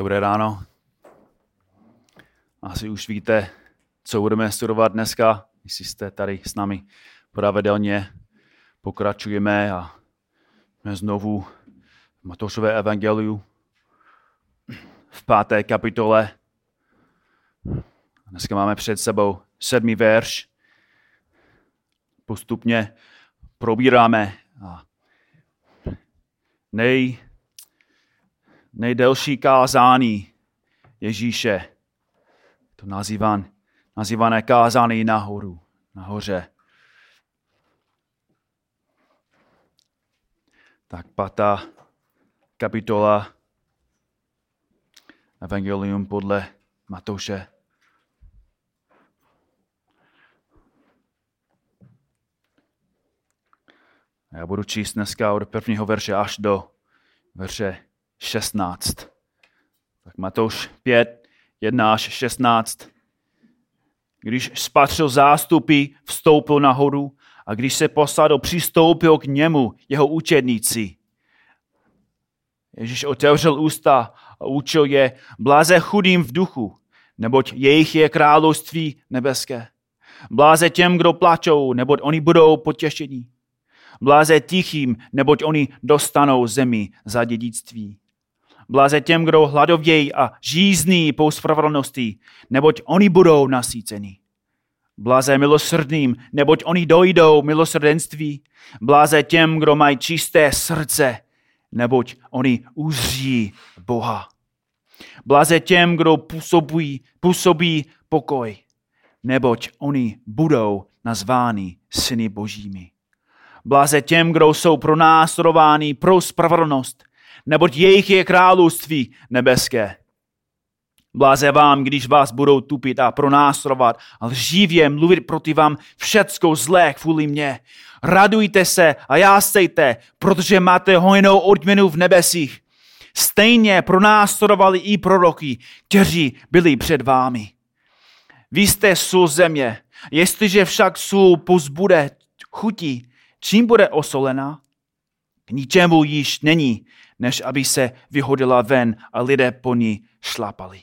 Dobré ráno. Asi už víte, co budeme studovat dneska, jestli jste tady s námi pravidelně. Pokračujeme a jsme znovu v Matoušové evangeliu v páté kapitole. Dneska máme před sebou sedmý verš. Postupně probíráme a nej, nejdelší kázání Ježíše. To nazývan, nazývané kázání nahoru, nahoře. Tak pátá kapitola Evangelium podle Matouše. Já budu číst dneska od prvního verše až do verše 16. Tak Matouš 5, 1 až 16. Když spatřil zástupy, vstoupil nahoru a když se posadil, přistoupil k němu jeho učedníci. Ježíš otevřel ústa a učil je, bláze chudým v duchu, neboť jejich je království nebeské. Bláze těm, kdo plačou, neboť oni budou potěšení. Bláze tichým, neboť oni dostanou zemi za dědictví. Bláze těm, kdo hladovějí a žízní po spravedlnosti, neboť oni budou nasíceni. Bláze milosrdným, neboť oni dojdou milosrdenství. Bláze těm, kdo mají čisté srdce, neboť oni uzří Boha. Bláze těm, kdo působí, působí pokoj, neboť oni budou nazváni syny božími. Bláze těm, kdo jsou pronásledováni pro spravedlnost, neboť jejich je království nebeské. Bláze vám, když vás budou tupit a pronásledovat a lživě mluvit proti vám všecko zlé kvůli mě. Radujte se a jásejte, protože máte hojnou odměnu v nebesích. Stejně pronásledovali i proroky, kteří byli před vámi. Vy jste sůl země, jestliže však sůl pozbude chutí, čím bude osolena? K ničemu již není, než aby se vyhodila ven a lidé po ní šlapali.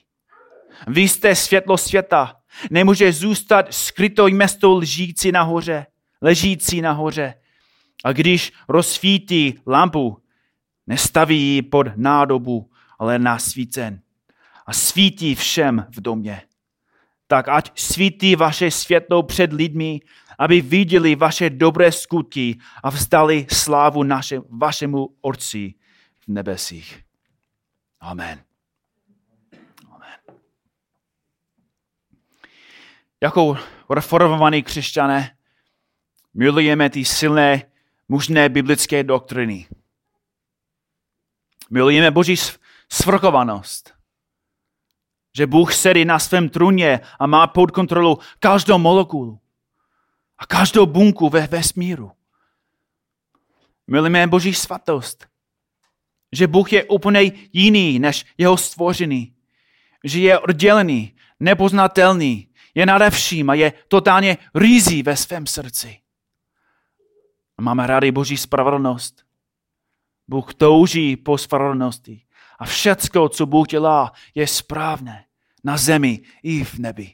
Vy jste světlo světa. Nemůže zůstat skryto město lžící nahoře, ležící nahoře. A když rozsvítí lampu, nestaví ji pod nádobu, ale na svícen. A svítí všem v domě. Tak ať svítí vaše světlo před lidmi, aby viděli vaše dobré skutky a vzdali slávu naše, vašemu Otci v nebesích. Amen. Amen. Jako reformovaní křesťané milujeme ty silné, mužné biblické doktriny. Milujeme Boží svrchovanost. Že Bůh sedí na svém trůně a má pod kontrolou každou molekulu a každou bunku ve vesmíru. Milujeme Boží svatost. Že Bůh je úplně jiný než jeho stvořený. Že je oddělený, nepoznatelný, je nade vším a je totálně rizí ve svém srdci. A máme rádi Boží spravedlnost. Bůh touží po spravedlnosti. A všecko, co Bůh dělá, je správné na zemi i v nebi.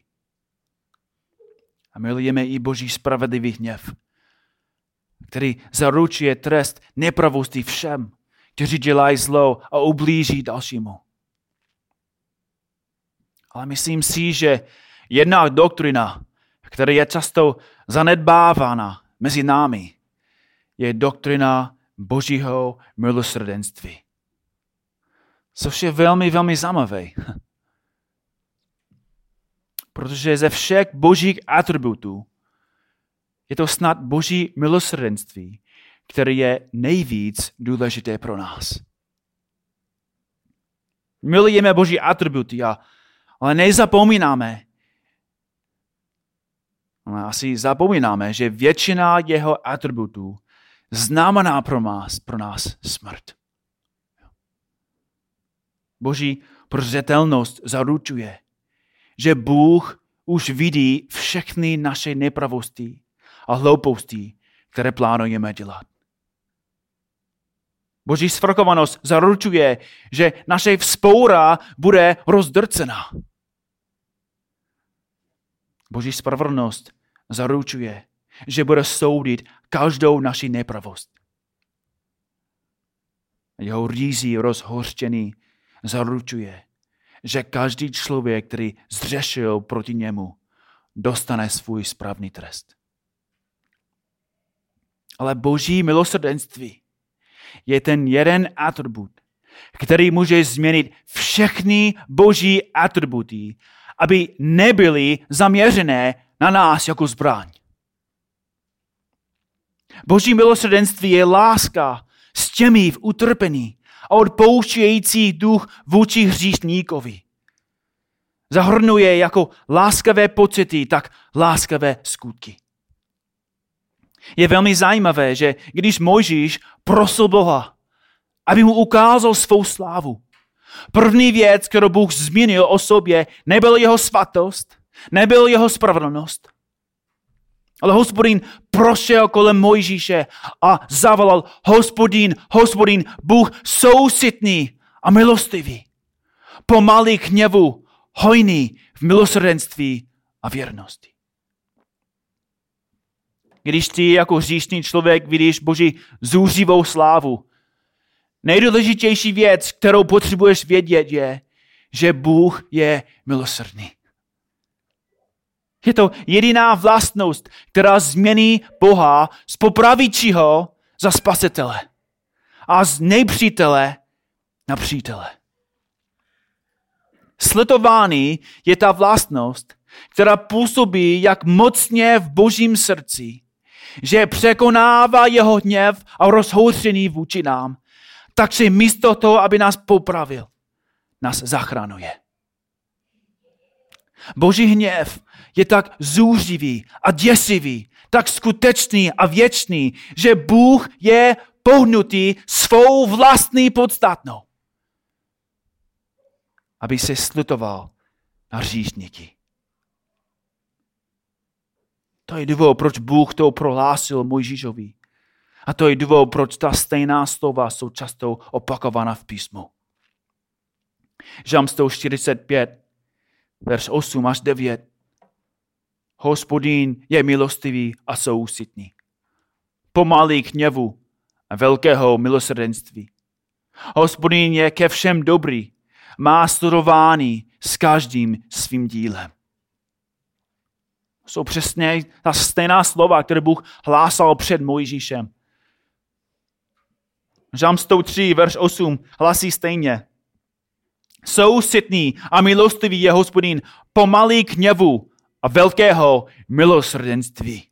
A milujeme i Boží spravedlivý hněv, který zaručuje trest nepravosti všem, kteří dělají zlo a ublíží dalšímu. Ale myslím si, že jedna doktrina, která je často zanedbávána mezi námi, je doktrina Božího milosrdenství. Což je velmi, velmi zajímavé. Protože ze všech božích atributů je to snad boží milosrdenství, které je nejvíc důležité pro nás. Milujeme boží atributy, a, ale nezapomínáme, ale asi zapomínáme, že většina jeho atributů znamená pro nás, pro nás smrt. Boží prozřetelnost zaručuje, že Bůh už vidí všechny naše nepravosti a hlouposti, které plánujeme dělat. Boží svrchovanost zaručuje, že naše vzpoura bude rozdrcená. Boží spravedlnost zaručuje, že bude soudit každou naši nepravost. Jeho rýzí rozhořčený zaručuje, že každý člověk, který zřešil proti němu, dostane svůj správný trest. Ale boží milosrdenství je ten jeden atribut, který může změnit všechny boží atributy, aby nebyly zaměřené na nás jako zbraň. Boží milosrdenství je láska s těmi v utrpení a odpouštějící duch vůči hříšníkovi. Zahrnuje jako láskavé pocity, tak láskavé skutky. Je velmi zajímavé, že když Mojžíš prosil Boha, aby mu ukázal svou slávu, první věc, kterou Bůh zmínil o sobě, nebyl jeho svatost, nebyl jeho spravedlnost, ale hospodin prošel kolem Mojžíše a zavolal hospodin, hospodin, Bůh soucitný a milostivý. Pomalý k hněvu, hojný v milosrdenství a věrnosti. Když ty jako hříšný člověk vidíš Boží zůřivou slávu, nejdůležitější věc, kterou potřebuješ vědět, je, že Bůh je milosrdný. Je to jediná vlastnost, která změní Boha z popravíčího za spasitele a z nejpřítele na přítele. Slitování je ta vlastnost, která působí jak mocně v božím srdci, že překonává jeho hněv a rozhouření vůči nám, takže místo toho, aby nás popravil, nás zachránuje. Boží hněv je tak zůřivý a děsivý, tak skutečný a věčný, že Bůh je pohnutý svou vlastní podstatnou, aby se slutoval na říšníky. To je důvod, proč Bůh to prohlásil Mojžíšovi. A to je důvod, proč ta stejná slova jsou často opakována v písmu. Žám 145, verš 8 až 9. Hospodín je milostivý a soucitný. Pomalý k hněvu a velkého milosrdenství. Hospodín je ke všem dobrý, má studování s každým svým dílem. Jsou přesně ta stejná slova, které Bůh hlásal před Mojžíšem. Žám 103, verš 8, hlasí stejně. Soucitný a milostivý je hospodín, pomalý k hněvu a velkého milosrdenství.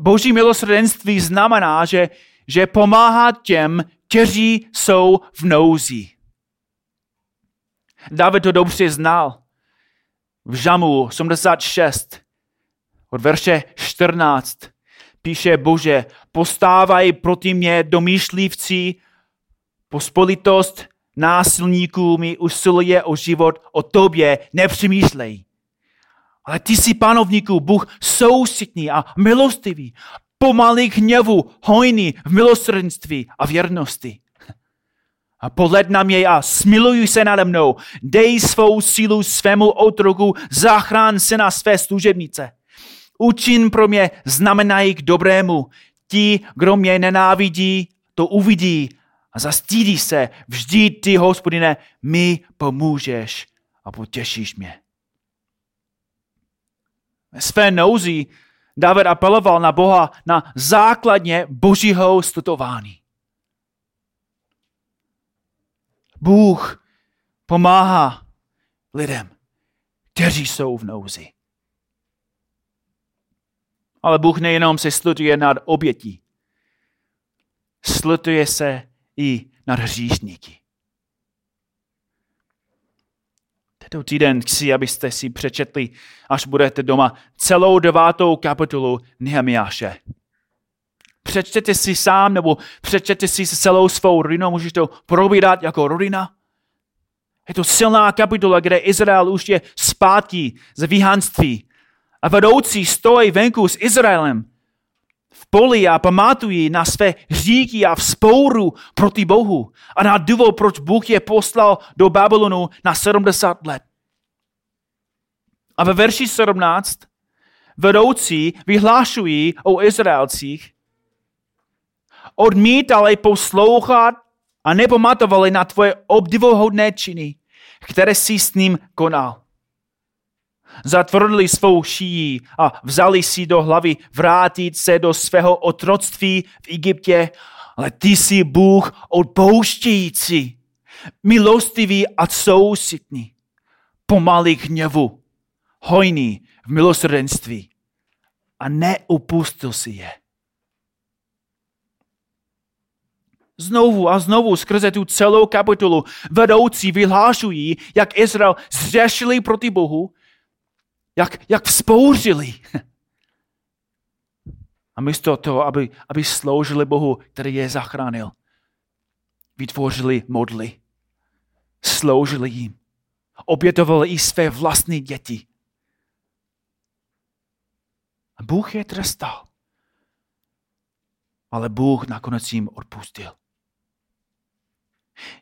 Boží milosrdenství znamená, že, že pomáhá těm, kteří jsou v nouzi. David to dobře znal. V Žamu 86 od verše 14 píše Bože, postávají proti mě domýšlivci, pospolitost násilníků mi usiluje o život, o tobě nepřemýšlej. Ale ty jsi panovníků, Bůh soucitný a milostivý, pomalý k hněvu, hojný v milosrdenství a věrnosti. A pohled na mě a smiluj se nade mnou, dej svou sílu svému otroku, zachrán se na své služebnice. Učin pro mě znamenají k dobrému. Ti, kdo mě nenávidí, to uvidí a zastídí se. Vždy ty, hospodine, mi pomůžeš a potěšíš mě. Ve své nouzi David apeloval na Boha na základně božího stutování. Bůh pomáhá lidem, kteří jsou v nouzi. Ale Bůh nejenom se slutuje nad obětí, slutuje se i nad hříšníky. Tento týden chci, abyste si přečetli, až budete doma, celou devátou kapitolu Nehemiáše. Přečtěte si sám, nebo přečtěte si celou svou rodinou, můžeš to probírat jako rodina. Je to silná kapitola, kde Izrael už je zpátky z vyhanství. A vedoucí stojí venku s Izraelem v poli a pamatují na své říky a vzpouru proti Bohu a na důvod, proč Bůh je poslal do Babylonu na 70 let. A ve verši 17 vedoucí vyhlášují o Izraelcích, odmítali poslouchat a nepamatovali na tvoje obdivohodné činy, které jsi s ním konal. Zatvrdli svou šíjí a vzali si do hlavy vrátit se do svého otroctví v Egyptě, ale ty jsi Bůh odpouštějící, milostivý a soucitný, pomalý k hněvu, hojný v milosrdenství a neupustil si je. Znovu a znovu skrze tu celou kapitolu vedoucí vyhlášují, jak Izrael zřešili proti Bohu, jak, jak vzpouřili. A místo toho, aby, aby sloužili Bohu, který je zachránil, vytvořili modly, sloužili jim, obětovali i své vlastní děti. A Bůh je trestal. Ale Bůh nakonec jim odpustil.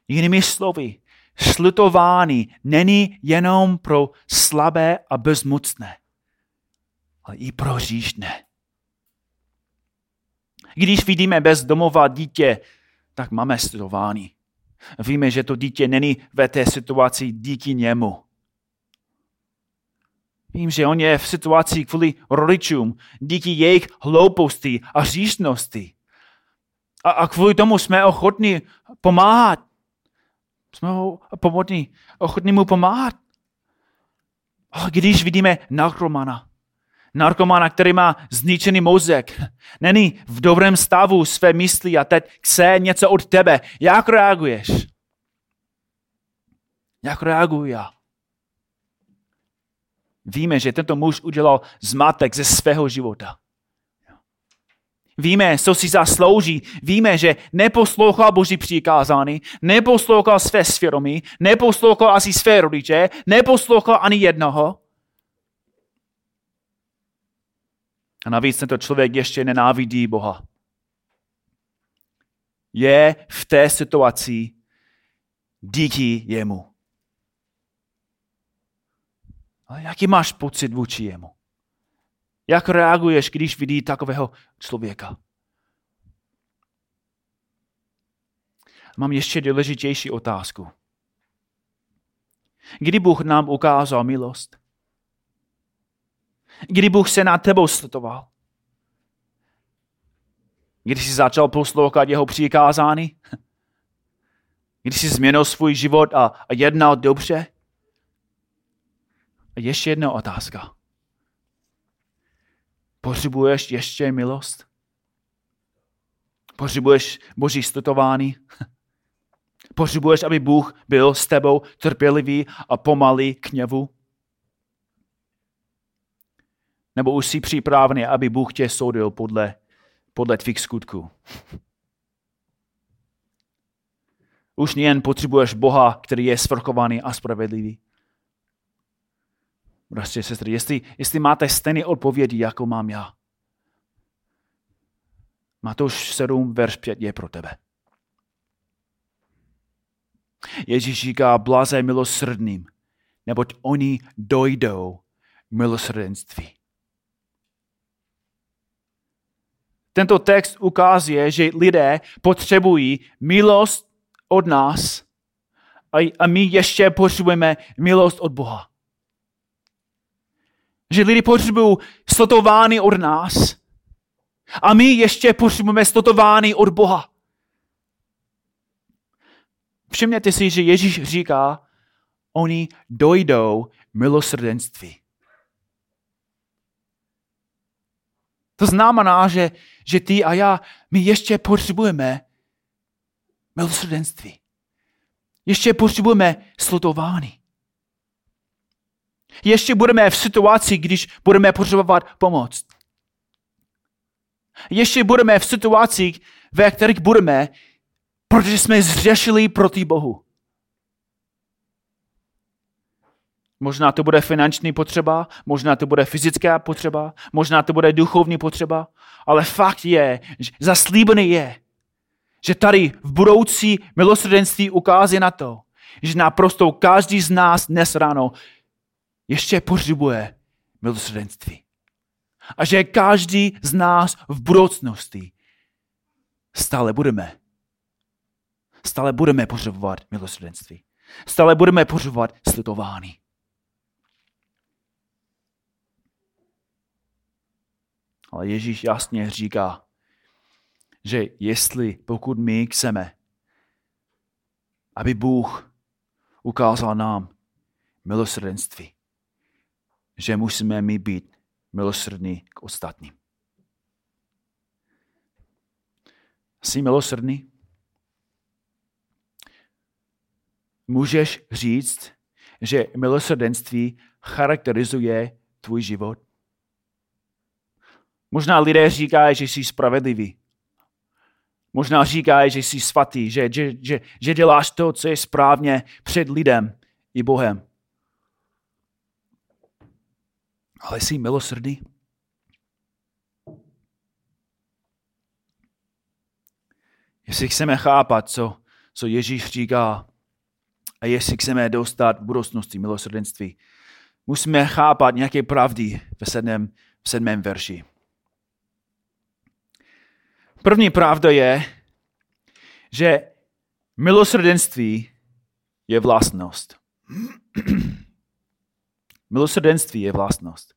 Jinými slovy, slutování není jenom pro slabé a bezmocné, ale i pro říšné. Když vidíme bezdomová dítě, tak máme slutování. Víme, že to dítě není ve té situaci díky němu. Vím, že on je v situaci kvůli rodičům, díky jejich hlouposti a říšnosti. A, a kvůli tomu jsme ochotní pomáhat. Jsme ho pomocní, ochotní mu pomáhat. A když vidíme narkomana, narkomana, který má zničený mozek, není v dobrém stavu své mysli a teď chce něco od tebe, jak reaguješ? Jak reaguji já? Víme, že tento muž udělal zmatek ze svého života. Víme, co si zaslouží. Víme, že neposlouchal Boží přikázání, neposlouchal své svědomí, neposlouchal asi své rodiče, neposlouchal ani jednoho. A navíc tento člověk ještě nenávidí Boha. Je v té situaci díky jemu. Ale jaký máš pocit vůči jemu? Jak reaguješ, když vidí takového člověka? Mám ještě důležitější otázku. Kdy Bůh nám ukázal milost? Kdy Bůh se na tebou slitoval? Když jsi začal poslouchat jeho přikázání? Když jsi změnil svůj život a, a jednal dobře? A ještě jedna otázka. Potřebuješ ještě milost? Potřebuješ boží stutování? Potřebuješ, aby Bůh byl s tebou trpělivý a pomalý k něvu? Nebo už jsi připravený, aby Bůh tě soudil podle, podle tvých skutků? Už jen potřebuješ Boha, který je svrchovaný a spravedlivý. Bratři sestry, jestli, jestli máte stejné odpovědi, jako mám já, Matouš 7, verš 5 je pro tebe. Ježíš říká, blaze milosrdným, neboť oni dojdou milosrdenství. Tento text ukazuje, že lidé potřebují milost od nás a my ještě potřebujeme milost od Boha. Že lidi potřebují stotovány od nás. A my ještě potřebujeme stotovány od Boha. Všimněte si, že Ježíš říká, oni dojdou milosrdenství. To znamená, že, že ty a já, my ještě potřebujeme milosrdenství. Ještě potřebujeme slotování. Ještě budeme v situaci, když budeme potřebovat pomoc. Ještě budeme v situaci, ve kterých budeme, protože jsme zřešili proti Bohu. Možná to bude finanční potřeba, možná to bude fyzická potřeba, možná to bude duchovní potřeba, ale fakt je, že zaslíbený je, že tady v budoucí milosrdenství ukází na to, že naprosto každý z nás dnes ráno ještě potřebuje milosrdenství. A že každý z nás v budoucnosti stále budeme. Stále budeme potřebovat milosrdenství. Stále budeme potřebovat slitování. Ale Ježíš jasně říká, že jestli, pokud my chceme, aby Bůh ukázal nám milosrdenství, že musíme my být milosrdní k ostatním. Jsi milosrdný? Můžeš říct, že milosrdenství charakterizuje tvůj život? Možná lidé říkají, že jsi spravedlivý. Možná říkají, že jsi svatý, že, že, že, že děláš to, co je správně před lidem i Bohem. Ale jsi milosrdný? Jestli chceme chápat, co, co Ježíš říká, a jestli chceme dostat v budoucnosti milosrdenství, musíme chápat nějaké pravdy v sedmém, v sedmém verši. První pravda je, že milosrdenství je vlastnost. milosrdenství je vlastnost.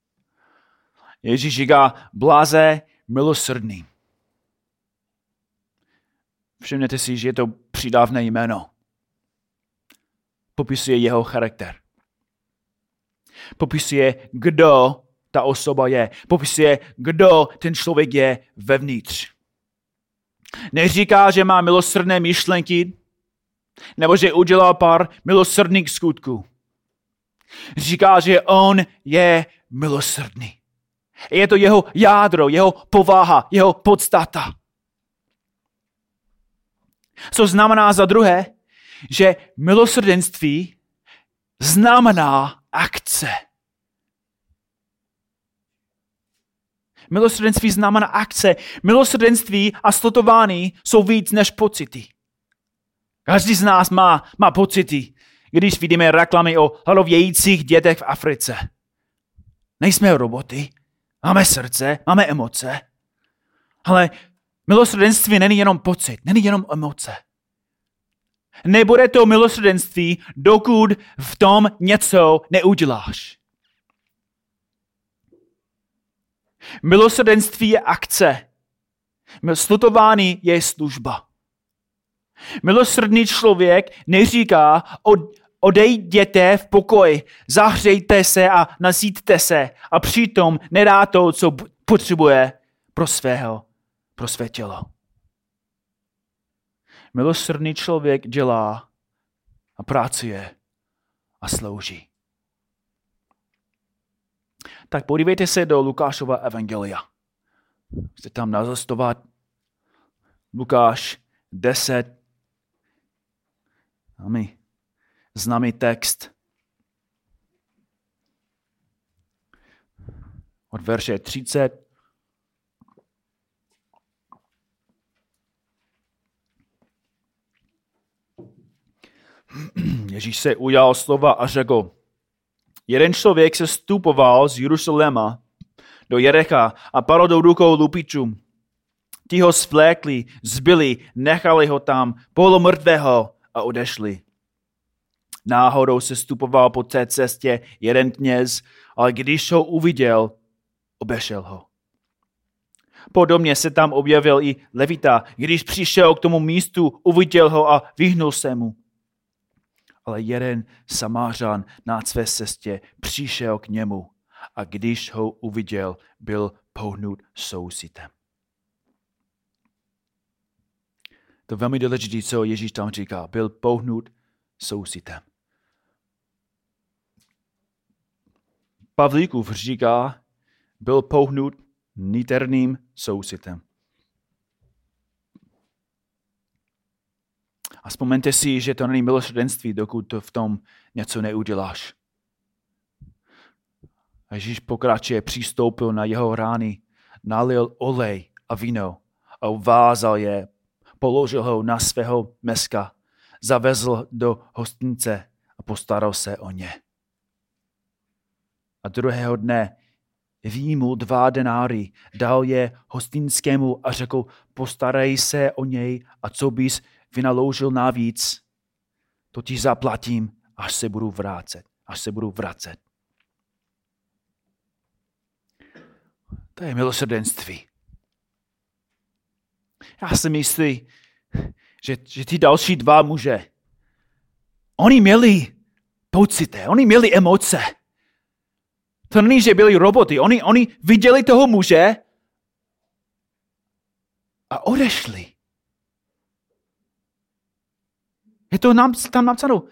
Ježíš říká, bláze milosrdný. Všimněte si, že je to přidávné jméno. Popisuje jeho charakter. Popisuje, kdo ta osoba je. Popisuje, kdo ten člověk je vevnitř. Neříká, že má milosrdné myšlenky, nebo že udělal pár milosrdných skutků. Říká, že on je milosrdný. Je to jeho jádro, jeho povaha, jeho podstata. Co znamená za druhé, že milosrdenství znamená akce. Milosrdenství znamená akce. Milosrdenství a slotování jsou víc než pocity. Každý z nás má, má pocity, když vidíme reklamy o hladovějících dětech v Africe. Nejsme roboty, máme srdce, máme emoce. Ale milosrdenství není jenom pocit, není jenom emoce. Nebude to milosrdenství, dokud v tom něco neuděláš. Milosrdenství je akce. Slutování je služba. Milosrdný člověk neříká, od, odejděte v pokoji, zahřejte se a nasítte se a přitom nedá to, co potřebuje pro svého, pro své tělo. Milosrdný člověk dělá a pracuje a slouží. Tak podívejte se do Lukášova evangelia. Jste tam nazastovat Lukáš 10. Známý, známý text. Od verše 30 Ježíš se ujal slova a řekl, jeden člověk se stupoval z Jeruzaléma do Jerecha a padl do rukou lupičů. Ti ho svlékli, zbyli, nechali ho tam polomrtvého a odešli. Náhodou se stupoval po té cestě jeden kněz, ale když ho uviděl, obešel ho. Podobně se tam objevil i Levita. Když přišel k tomu místu, uviděl ho a vyhnul se mu ale jeden samářan na své cestě přišel k němu a když ho uviděl, byl pohnut soucitem. To je velmi důležité, co Ježíš tam říká. Byl pohnut soucitem. Pavlíkův říká, byl pohnut niterným soucitem. A vzpomeňte si, že to není milosrdenství, dokud to v tom něco neuděláš. A Ježíš pokračuje, přistoupil na jeho rány, nalil olej a víno a uvázal je, položil ho na svého meska, zavezl do hostince a postaral se o ně. A druhého dne výjimul dva denáry, dal je hostinskému a řekl, postarej se o něj a co bys vynaložil navíc, to ti zaplatím, až se budu vracet. Až se budu vracet. To je milosrdenství. Já si myslím, že, že ty další dva muže, oni měli pocity, oni měli emoce. To není, že byli roboty. Oni, oni viděli toho muže a odešli. Je to nám, tam napsáno.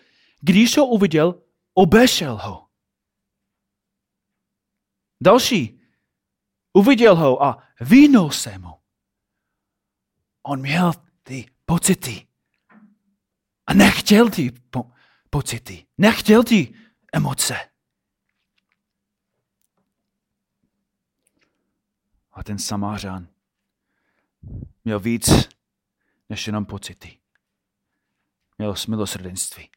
Když ho uviděl, obešel ho. Další. Uviděl ho a vínul se mu. On měl ty pocity. A nechtěl ty po- pocity. Nechtěl ty emoce. A ten samářan měl víc než jenom pocity. Měl milosrdenství.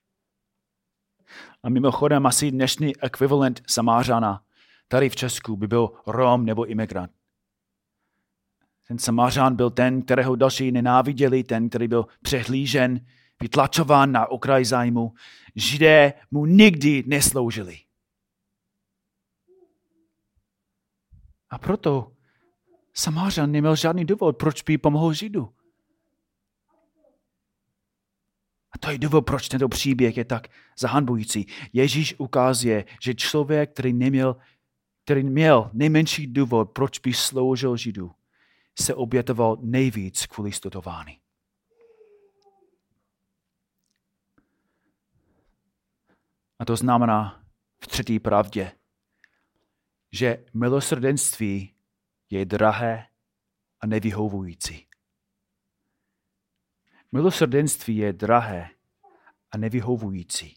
A mimochodem asi dnešní ekvivalent samářana tady v Česku by byl Rom nebo imigrant. Ten samářán byl ten, kterého další nenáviděli, ten, který byl přehlížen, vytlačován na okraj zájmu. Židé mu nikdy nesloužili. A proto Samářan neměl žádný důvod, proč by pomohl Židu. A to je důvod, proč tento příběh je tak zahanbující. Ježíš ukazuje, že člověk, který neměl, který měl nejmenší důvod, proč by sloužil Židu, se obětoval nejvíc kvůli studování. A to znamená v třetí pravdě, že milosrdenství je drahé a nevyhovující. Milosrdenství je drahé a nevyhovující.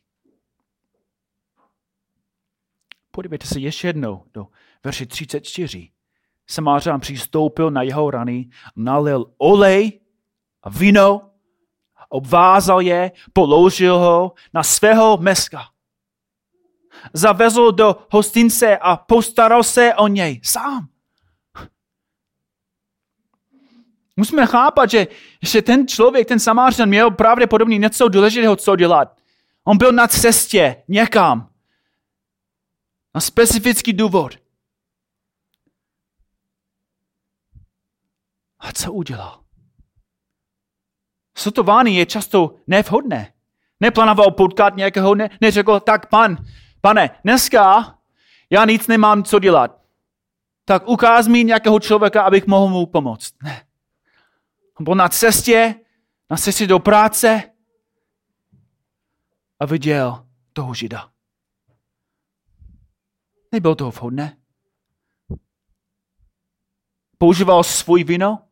Podívejte se ještě jednou do verše 34. Samářán přistoupil na jeho rany, nalil olej a víno, obvázal je, položil ho na svého meska. Zavezl do hostince a postaral se o něj sám. Musíme chápat, že, že ten člověk, ten samářan měl pravděpodobně něco důležitého, co dělat. On byl na cestě někam. Na specifický důvod. A co udělal? Sotování je často nevhodné. Neplánoval potkat někoho, ne, neřekl, tak pan, pane, dneska já nic nemám co dělat. Tak ukáž mi nějakého člověka, abych mohl mu pomoct. Ne. On byl na cestě, na cestě do práce a viděl toho žida. Nebylo to vhodné. Používal svůj víno,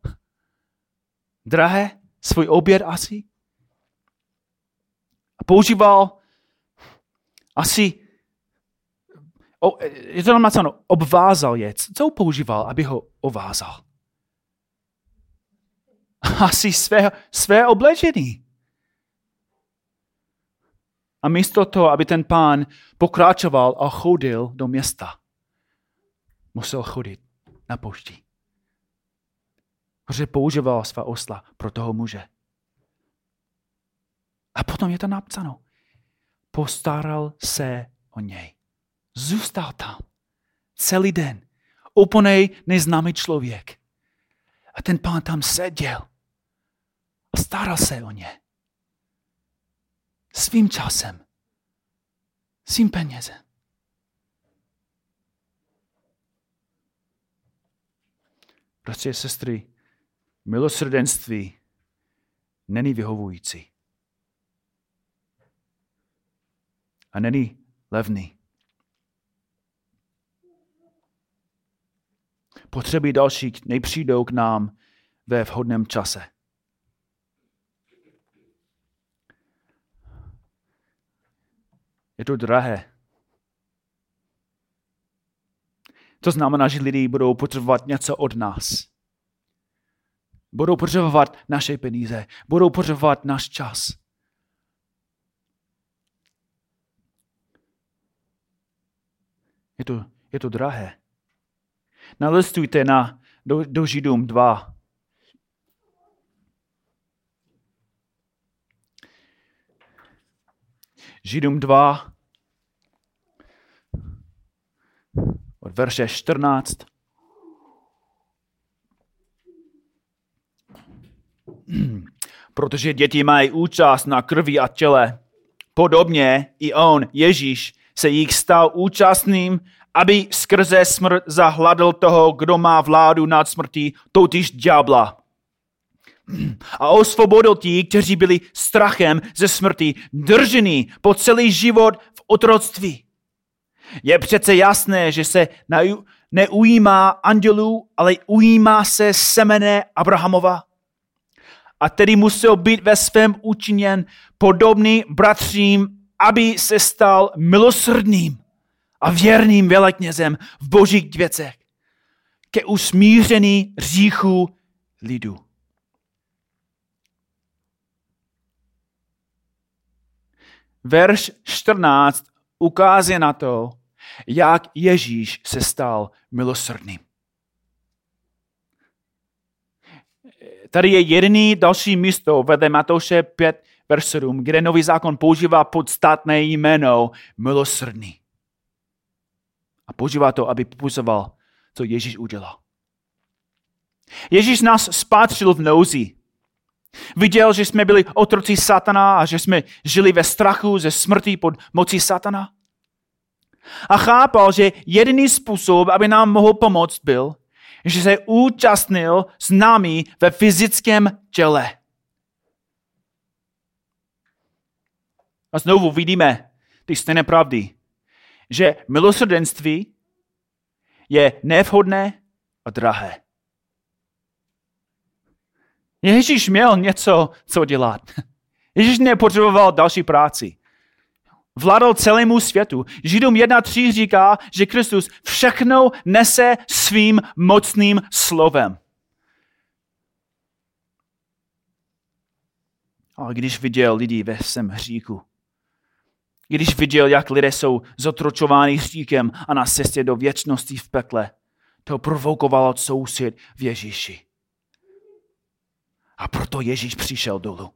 drahé, svůj oběd asi. A používal asi, je to napsáno, obvázal je. Co používal, aby ho ovázal? asi své, své oblečení. A místo toho, aby ten pán pokračoval a chodil do města, musel chodit na poušti. Protože používal svá osla pro toho muže. A potom je to napsáno. Postaral se o něj. Zůstal tam. Celý den. Úplný neznámý člověk. A ten pán tam seděl a staral se o ně. Svým časem. Svým penězem. Bratři a sestry, milosrdenství není vyhovující. A není levný. Potřeby další nepřijdou k nám ve vhodném čase. Je to drahé. To znamená, že lidi budou potřebovat něco od nás. Budou potřebovat naše peníze, budou potřebovat náš čas. Je to, je to drahé. Nalistujte na, do, do Židům 2. Židům 2, od verše 14. Protože děti mají účast na krvi a těle. Podobně i on, Ježíš, se jich stal účastným, aby skrze smrt zahladl toho, kdo má vládu nad smrtí, totiž ďábla. A osvobodil ti, kteří byli strachem ze smrti, držený po celý život v otroctví. Je přece jasné, že se neujímá andělů, ale ujímá se semene Abrahamova. A tedy musel být ve svém učiněn podobný bratřím, aby se stal milosrdným a věrným veleknězem v božích věcech ke usmíření říchu lidu. Verš 14 ukazuje na to, jak Ježíš se stal milosrdným. Tady je jediný další místo vedle Matouše 5, verš 7, kde nový zákon používá podstatné jméno milosrdný. A používá to, aby popisoval, co Ježíš udělal. Ježíš nás spatřil v nouzi. Viděl, že jsme byli otroci satana a že jsme žili ve strachu ze smrti pod mocí satana. A chápal, že jediný způsob, aby nám mohl pomoct, byl, že se účastnil s námi ve fyzickém těle. A znovu vidíme ty stejné pravdy, že milosrdenství je nevhodné a drahé. Ježíš měl něco, co dělat. Ježíš nepotřeboval další práci vládal celému světu. Židům 1.3 říká, že Kristus všechno nese svým mocným slovem. Ale když viděl lidi ve svém hříku, když viděl, jak lidé jsou zotročováni hříkem a na cestě do věčnosti v pekle, to provokovalo soucit v Ježíši. A proto Ježíš přišel dolů.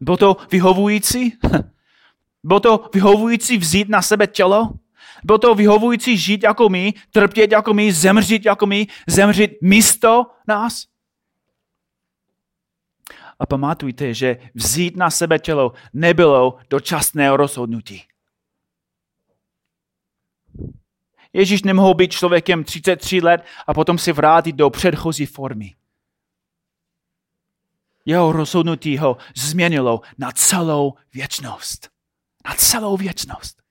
Bylo to vyhovující? Bylo to vyhovující vzít na sebe tělo? Bylo to vyhovující žít jako my, trpět jako my, zemřít jako my, zemřít místo nás? A pamatujte, že vzít na sebe tělo nebylo dočasné rozhodnutí. Ježíš nemohl být člověkem 33 let a potom si vrátit do předchozí formy. Jeho rozhodnutí ho změnilo na celou věčnost na celou věčnost.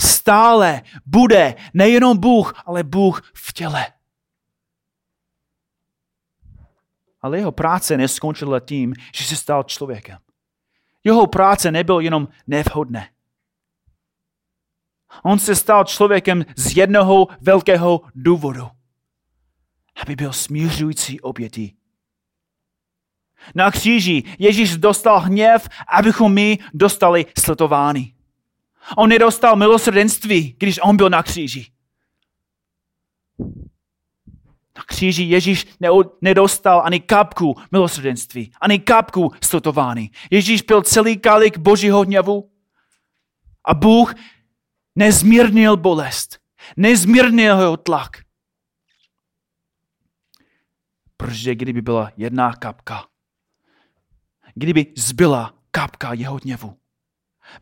Stále bude nejenom Bůh, ale Bůh v těle. Ale jeho práce neskončila tím, že se stal člověkem. Jeho práce nebyl jenom nevhodné. On se stal člověkem z jednoho velkého důvodu. Aby byl smířující obětí. Na kříži Ježíš dostal hněv, abychom my dostali slitovány. On nedostal milosrdenství, když on byl na kříži. Kříži Ježíš nedostal ani kapku milosrdenství, ani kapku slutování. Ježíš byl celý kalik božího hněvu a Bůh nezmírnil bolest, nezmírnil jeho tlak. Protože kdyby byla jedna kapka, kdyby zbyla kapka jeho hněvu,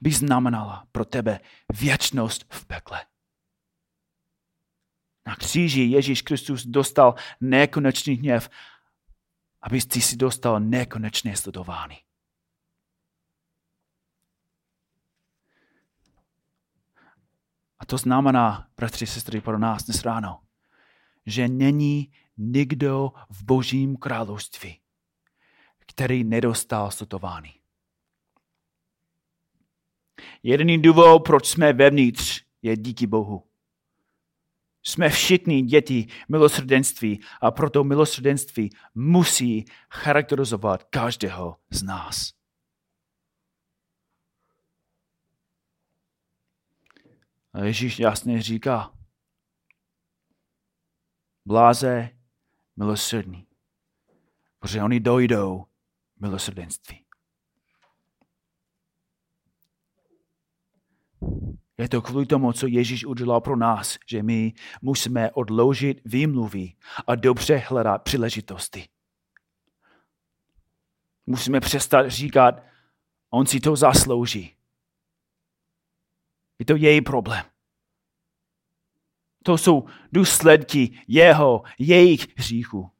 by znamenala pro tebe věčnost v pekle. Na kříži Ježíš Kristus dostal nekonečný hněv, aby ty si dostal nekonečné sledování. A to znamená, bratři, sestry, pro nás dnes ráno, že není nikdo v božím království, který nedostal slutování. Jediný důvod, proč jsme vevnitř, je díky Bohu. Jsme všichni děti milosrdenství a proto milosrdenství musí charakterizovat každého z nás. A Ježíš jasně říká, bláze milosrdný, protože oni dojdou milosrdenství. Je to kvůli tomu, co Ježíš udělal pro nás, že my musíme odložit výmluvy a dobře hledat příležitosti. Musíme přestat říkat, on si to zaslouží. Je to její problém. To jsou důsledky jeho, jejich hříchů.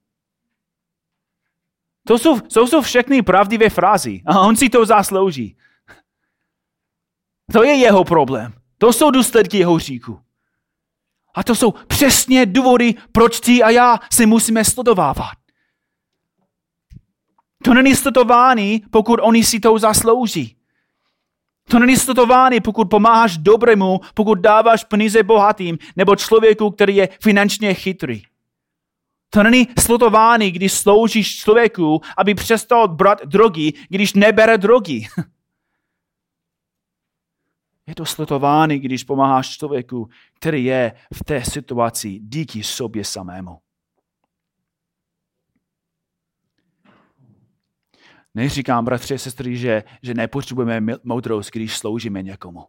To jsou, to jsou všechny pravdivé frázy. A on si to zaslouží. To je jeho problém. To jsou důsledky jeho hříchu. A to jsou přesně důvody, proč ty a já si musíme studovávat. To není studování, pokud oni si to zaslouží. To není studování, pokud pomáháš dobrému, pokud dáváš peníze bohatým, nebo člověku, který je finančně chytrý. To není slutování, když sloužíš člověku, aby přestal brát drogy, když nebere drogy. Je to slutování, když pomáháš člověku, který je v té situaci díky sobě samému. Neříkám, bratři a sestry, že, že nepotřebujeme moudrost, když sloužíme někomu.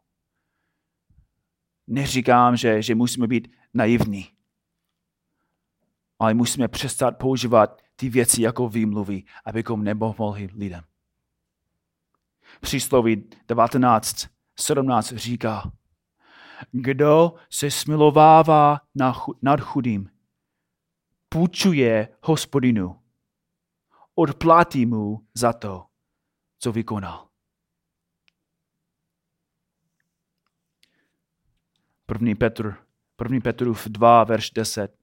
Neříkám, že, že musíme být naivní. Ale musíme přestat používat ty věci jako výmluvy, abychom nepomohli lidem. Přísloví 19, 17 říká, kdo se smilovává nad chudým, půjčuje hospodinu odplatí mu za to, co vykonal. První Petr, první Petrův 2, verš 10.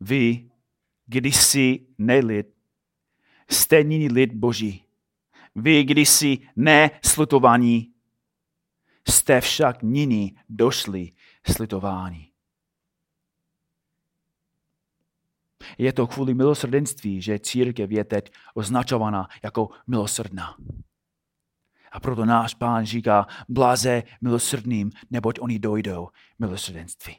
Vy, když jsi nelid, nyní lid Boží. Vy, když jsi neslutovaní, jste však nyní došli slutování. Je to kvůli milosrdenství, že církev je teď označovaná jako milosrdná. A proto náš pán říká, blaze milosrdným, neboť oni dojdou milosrdenství.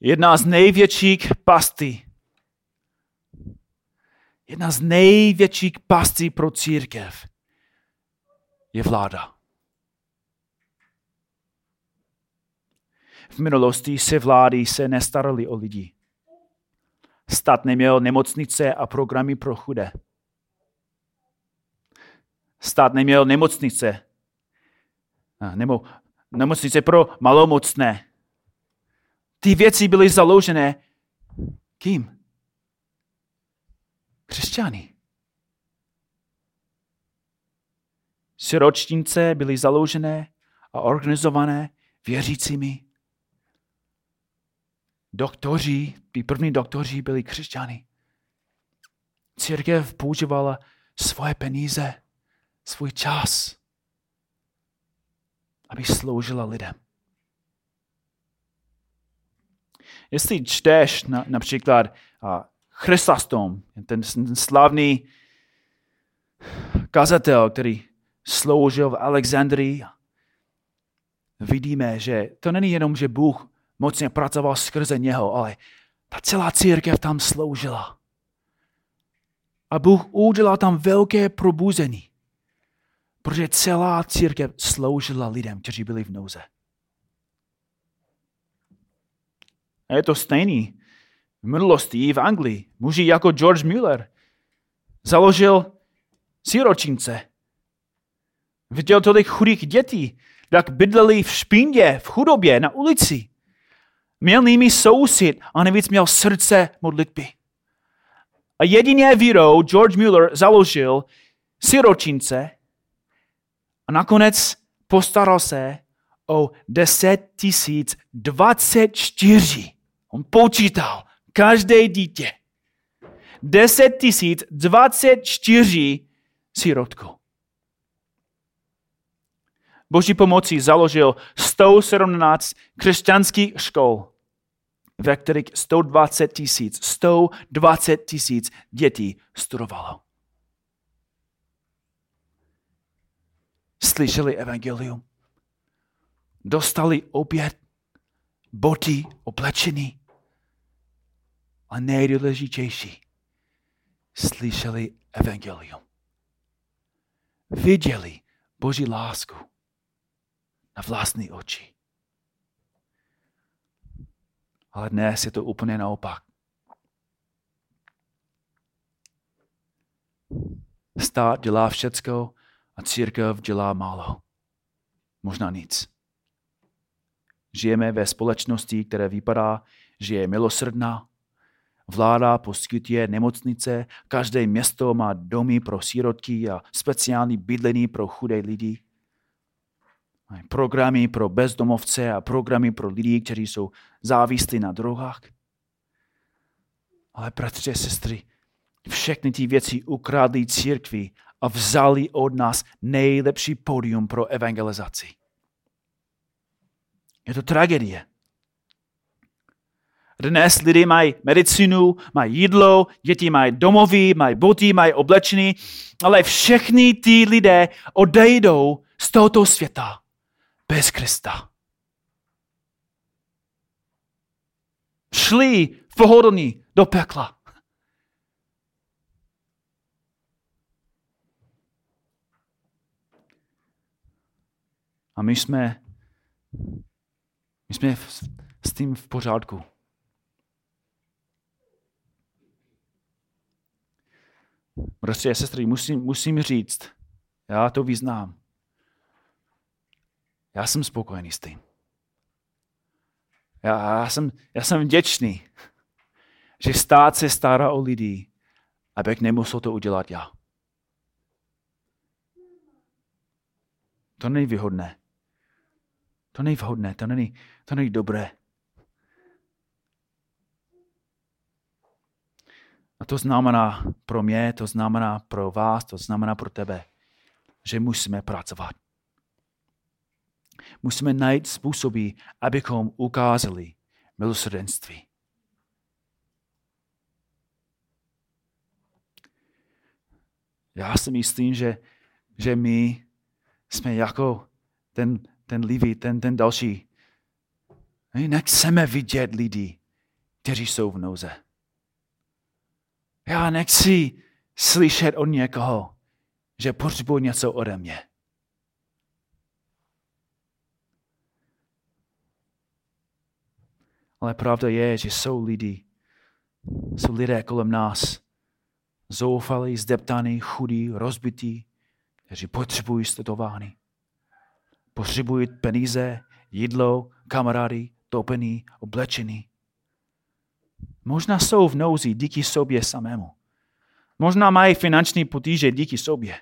Jedna z největších pastí, jedna z největších pastí pro církev je vláda. V minulosti se vlády se nestarali o lidi. Stát neměl nemocnice a programy pro chudé. Stát neměl nemocnice, nebo nemocnice pro malomocné. Ty věci byly založené kým? Křesťany. Siročtince byly založené a organizované věřícími doktoři, ty první doktoři byli křesťany. Církev používala svoje peníze, svůj čas, aby sloužila lidem. Jestli čteš na, například uh, Chrysostom, ten slavný kazatel, který sloužil v Alexandrii, vidíme, že to není jenom, že Bůh mocně pracoval skrze něho, ale ta celá církev tam sloužila. A Bůh udělal tam velké probuzení, protože celá církev sloužila lidem, kteří byli v nouze. A je to stejný. V minulosti v Anglii muži jako George Mueller založil síročince. Viděl tolik chudých dětí, jak bydleli v špindě, v chudobě, na ulici. Měl nimi soucit a navíc měl srdce modlitby. A jedině vírou George Mueller založil siročince a nakonec postaral se o 10 024. On počítal každé dítě. 10 024 sirotku. boží pomocí založil 117 křesťanských škol, ve kterých 120 tisíc, 120 tisíc dětí studovalo. Slyšeli evangelium. Dostali oběd, boty, oblečený. A nejdůležitější, slyšeli evangelium. Viděli Boží lásku na vlastní oči. Ale dnes je to úplně naopak. Stát dělá všecko a církev dělá málo. Možná nic. Žijeme ve společnosti, které vypadá, že je milosrdná, Vláda poskytuje nemocnice, každé město má domy pro sírotky a speciální bydlení pro chudé lidi. Programy pro bezdomovce a programy pro lidi, kteří jsou závislí na drogách. Ale bratři a sestry, všechny ty věci ukradly církvi a vzali od nás nejlepší pódium pro evangelizaci. Je to tragédie. Dnes lidi mají medicínu, mají jídlo, děti mají domovy, mají boty, mají oblečení, ale všechny ty lidé odejdou z tohoto světa bez Krista. Šli v pohodlní do pekla. A my jsme, my jsme s tím v pořádku. Bratři a sestry, musím, musím říct, já to vyznám. Já jsem spokojený s tím. Já, já, jsem, já jsem vděčný, že stát se stará o lidi, abych nemusel to udělat já. To není výhodné. To není vhodné, to není, to není dobré. A to znamená pro mě, to znamená pro vás, to znamená pro tebe, že musíme pracovat. Musíme najít způsoby, abychom ukázali milosrdenství. Já si myslím, že, že my jsme jako ten, ten livý, ten, ten další. My nechceme vidět lidi, kteří jsou v nouze. Já nechci slyšet od někoho, že potřebuje něco ode mě. Ale pravda je, že jsou lidi, jsou lidé kolem nás, zoufalí, zdeptaní, chudí, rozbití, kteří potřebují studování. Potřebují peníze, jídlo, kamarády, topený, oblečený. Možná jsou v nouzi díky sobě samému. Možná mají finanční potíže díky sobě.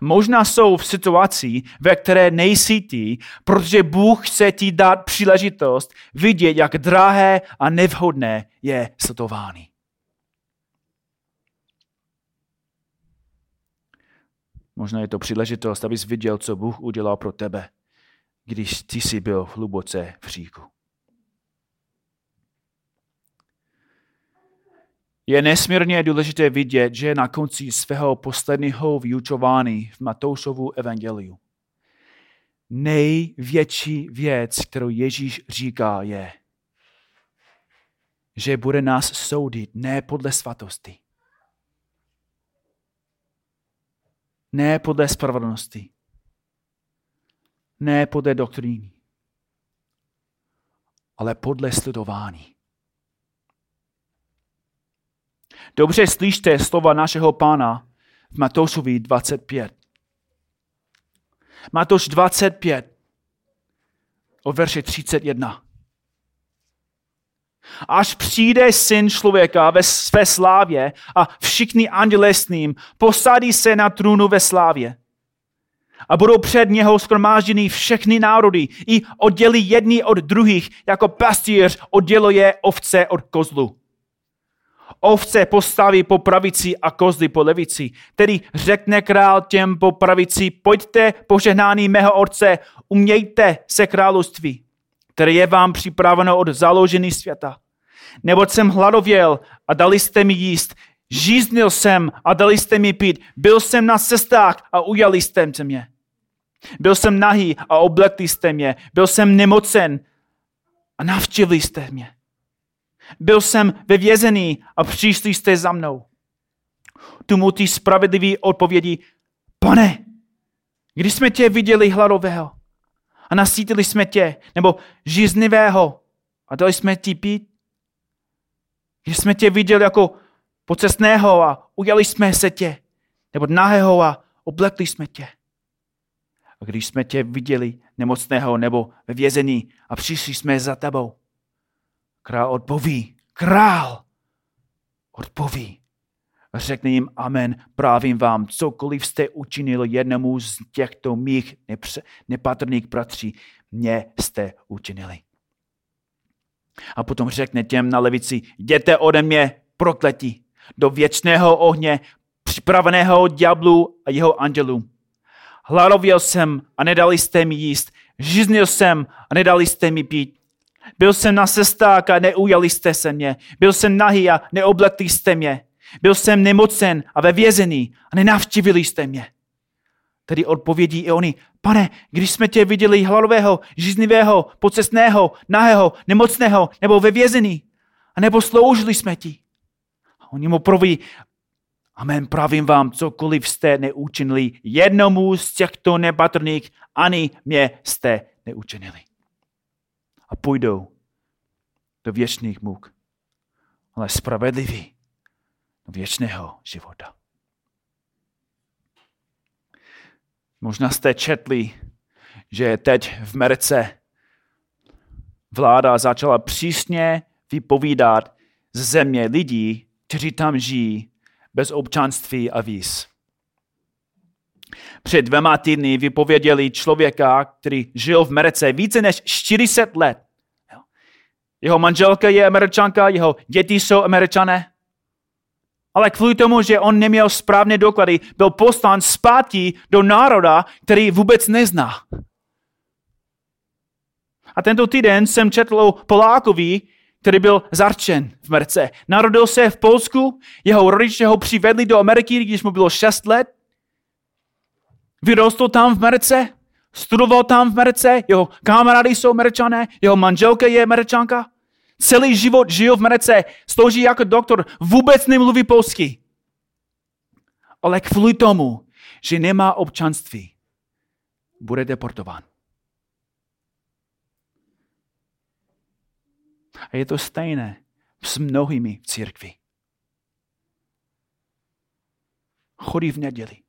Možná jsou v situaci, ve které nejsi ty, protože Bůh chce ti dát příležitost vidět, jak drahé a nevhodné je sledování. Možná je to příležitost, abys viděl, co Bůh udělal pro tebe, když ty jsi byl hluboce v říku. Je nesmírně důležité vidět, že na konci svého posledního vyučování v Matoušovu evangeliu. Největší věc, kterou Ježíš říká, je, že bude nás soudit ne podle svatosti, ne podle spravedlnosti, ne podle doktríny, ale podle sledování. Dobře slyšte slova našeho pána v Matoušovi 25. Matouš 25, o verši 31. Až přijde syn člověka ve své slávě a všichni andělé s ním, posadí se na trůnu ve slávě. A budou před něho skromážděny všechny národy i oddělí jedni od druhých, jako pastýř odděluje ovce od kozlu Ovce postaví po pravici a kozly po levici. Tedy řekne král těm po pravici, pojďte požehnání mého otce, umějte se království, které je vám připraveno od založení světa. Neboť jsem hladověl a dali jste mi jíst, žíznil jsem a dali jste mi pít, byl jsem na cestách a ujali jste mě. Byl jsem nahý a oblekli jste mě, byl jsem nemocen a navštívili jste mě. Byl jsem ve vězení a přišli jste za mnou. Tomu ty spravedlivý odpovědí, pane, když jsme tě viděli hladového a nasítili jsme tě, nebo žíznivého a dali jsme ti pít, když jsme tě viděli jako pocestného a ujali jsme se tě, nebo nahého a oblekli jsme tě. A když jsme tě viděli nemocného nebo ve vězení a přišli jsme za tebou, král odpoví, král odpoví. Řekne jim amen, právím vám, cokoliv jste učinil jednomu z těchto mých nepře- nepatrných bratří, mě jste učinili. A potom řekne těm na levici, jděte ode mě prokletí do věčného ohně, připraveného ďáblu a jeho andělům. Hladověl jsem a nedali jste mi jíst, žiznil jsem a nedali jste mi pít. Byl jsem na cestách a neujali jste se mě. Byl jsem nahý a neoblekli jste mě. Byl jsem nemocen a ve vězení a nenavštívili jste mě. Tedy odpovědí i oni, pane, když jsme tě viděli hladového, žiznivého, pocestného, nahého, nemocného nebo ve vězení, a nebo sloužili jsme ti. A oni mu proví, amen, pravím vám, cokoliv jste neučinili jednomu z těchto nepatrných, ani mě jste neučinili. A půjdou do věčných muk, ale spravedliví do věčného života. Možná jste četli, že teď v Merce vláda začala přísně vypovídat z země lidí, kteří tam žijí bez občanství a víz. Před dvěma týdny vypověděli člověka, který žil v Merce více než 40 let. Jeho manželka je američanka, jeho děti jsou američané. Ale kvůli tomu, že on neměl správné doklady, byl poslán zpátky do národa, který vůbec nezná. A tento týden jsem četl o Polákovi, který byl zarčen v Merce. Narodil se v Polsku, jeho rodiče ho přivedli do Ameriky, když mu bylo 6 let. Vyrostl tam v Merce, studoval tam v Merce, jeho kamarády jsou Američané, jeho manželka je Američanka. Celý život žil v Merce, slouží jako doktor, vůbec nemluví polsky. Ale kvůli tomu, že nemá občanství, bude deportován. A je to stejné s mnohými v církvi. Chodí v neděli.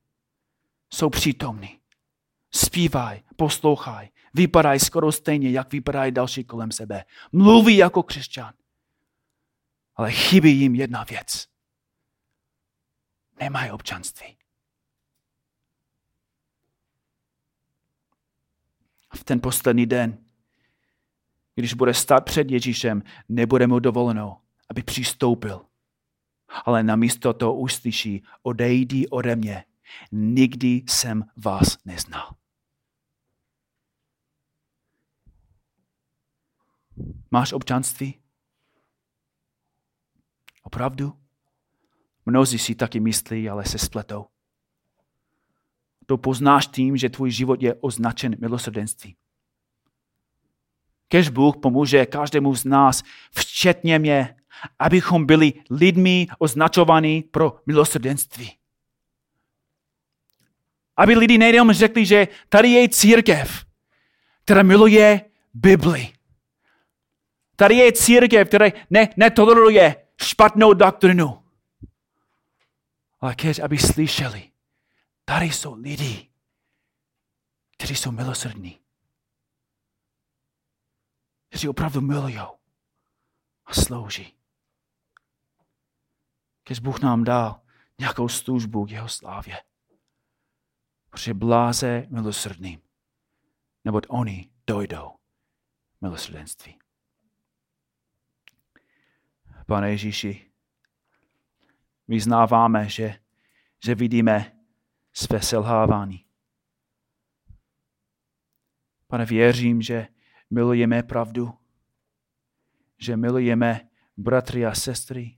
Jsou přítomní. Zpívaj, poslouchaj. Vypadají skoro stejně, jak vypadají další kolem sebe. Mluví jako křesťan. Ale chybí jim jedna věc. Nemají občanství. V ten poslední den když bude stát před Ježíšem, nebude mu dovoleno, aby přistoupil. Ale namísto toho uslyší, odejdi ode mě, nikdy jsem vás neznal. Máš občanství? Opravdu? Mnozí si taky myslí, ale se spletou. To poznáš tím, že tvůj život je označen milosrdenství. Kež Bůh pomůže každému z nás, včetně mě, abychom byli lidmi označovaní pro milosrdenství. Aby lidi nejenom řekli, že tady je církev, která miluje Bibli. Tady je církev, která ne, netoleruje špatnou doktrinu. Ale kež, aby slyšeli, tady jsou lidi, kteří jsou milosrdní kteří opravdu milují a slouží. Když Bůh nám dal nějakou službu k jeho slávě. Protože bláze milosrdným, neboť oni dojdou milosrdenství. Pane Ježíši, vyznáváme, že, že vidíme své selhávání. Pane, věřím, že milujeme pravdu, že milujeme bratry a sestry,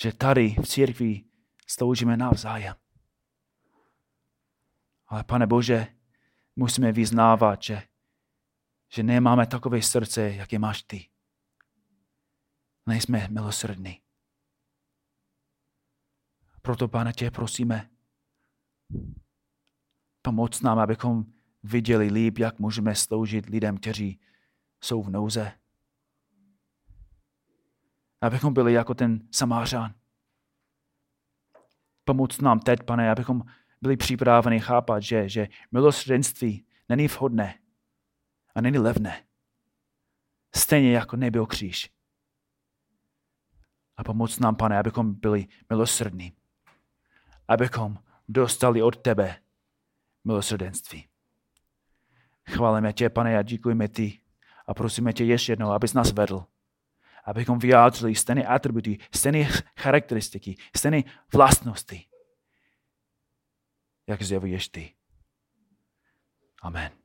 že tady v církvi sloužíme navzájem. Ale pane Bože, musíme vyznávat, že, že nemáme takové srdce, jaké máš ty. Nejsme milosrdní. Proto, pane, tě prosíme, pomoc nám, abychom viděli líp, jak můžeme sloužit lidem, kteří jsou v nouze. Abychom byli jako ten samářán. Pomoc nám teď, pane, abychom byli připraveni chápat, že, že milosrdenství není vhodné a není levné. Stejně jako nebyl kříž. A pomoc nám, pane, abychom byli milosrdní. Abychom dostali od tebe milosrdenství. Chválíme tě, pane, a díkujeme ty. A prosíme tě ještě jednou, abys nás vedl. Abychom vyjádřili stejné atributy, stejné charakteristiky, stejné vlastnosti, jak zjevuješ ty. Amen.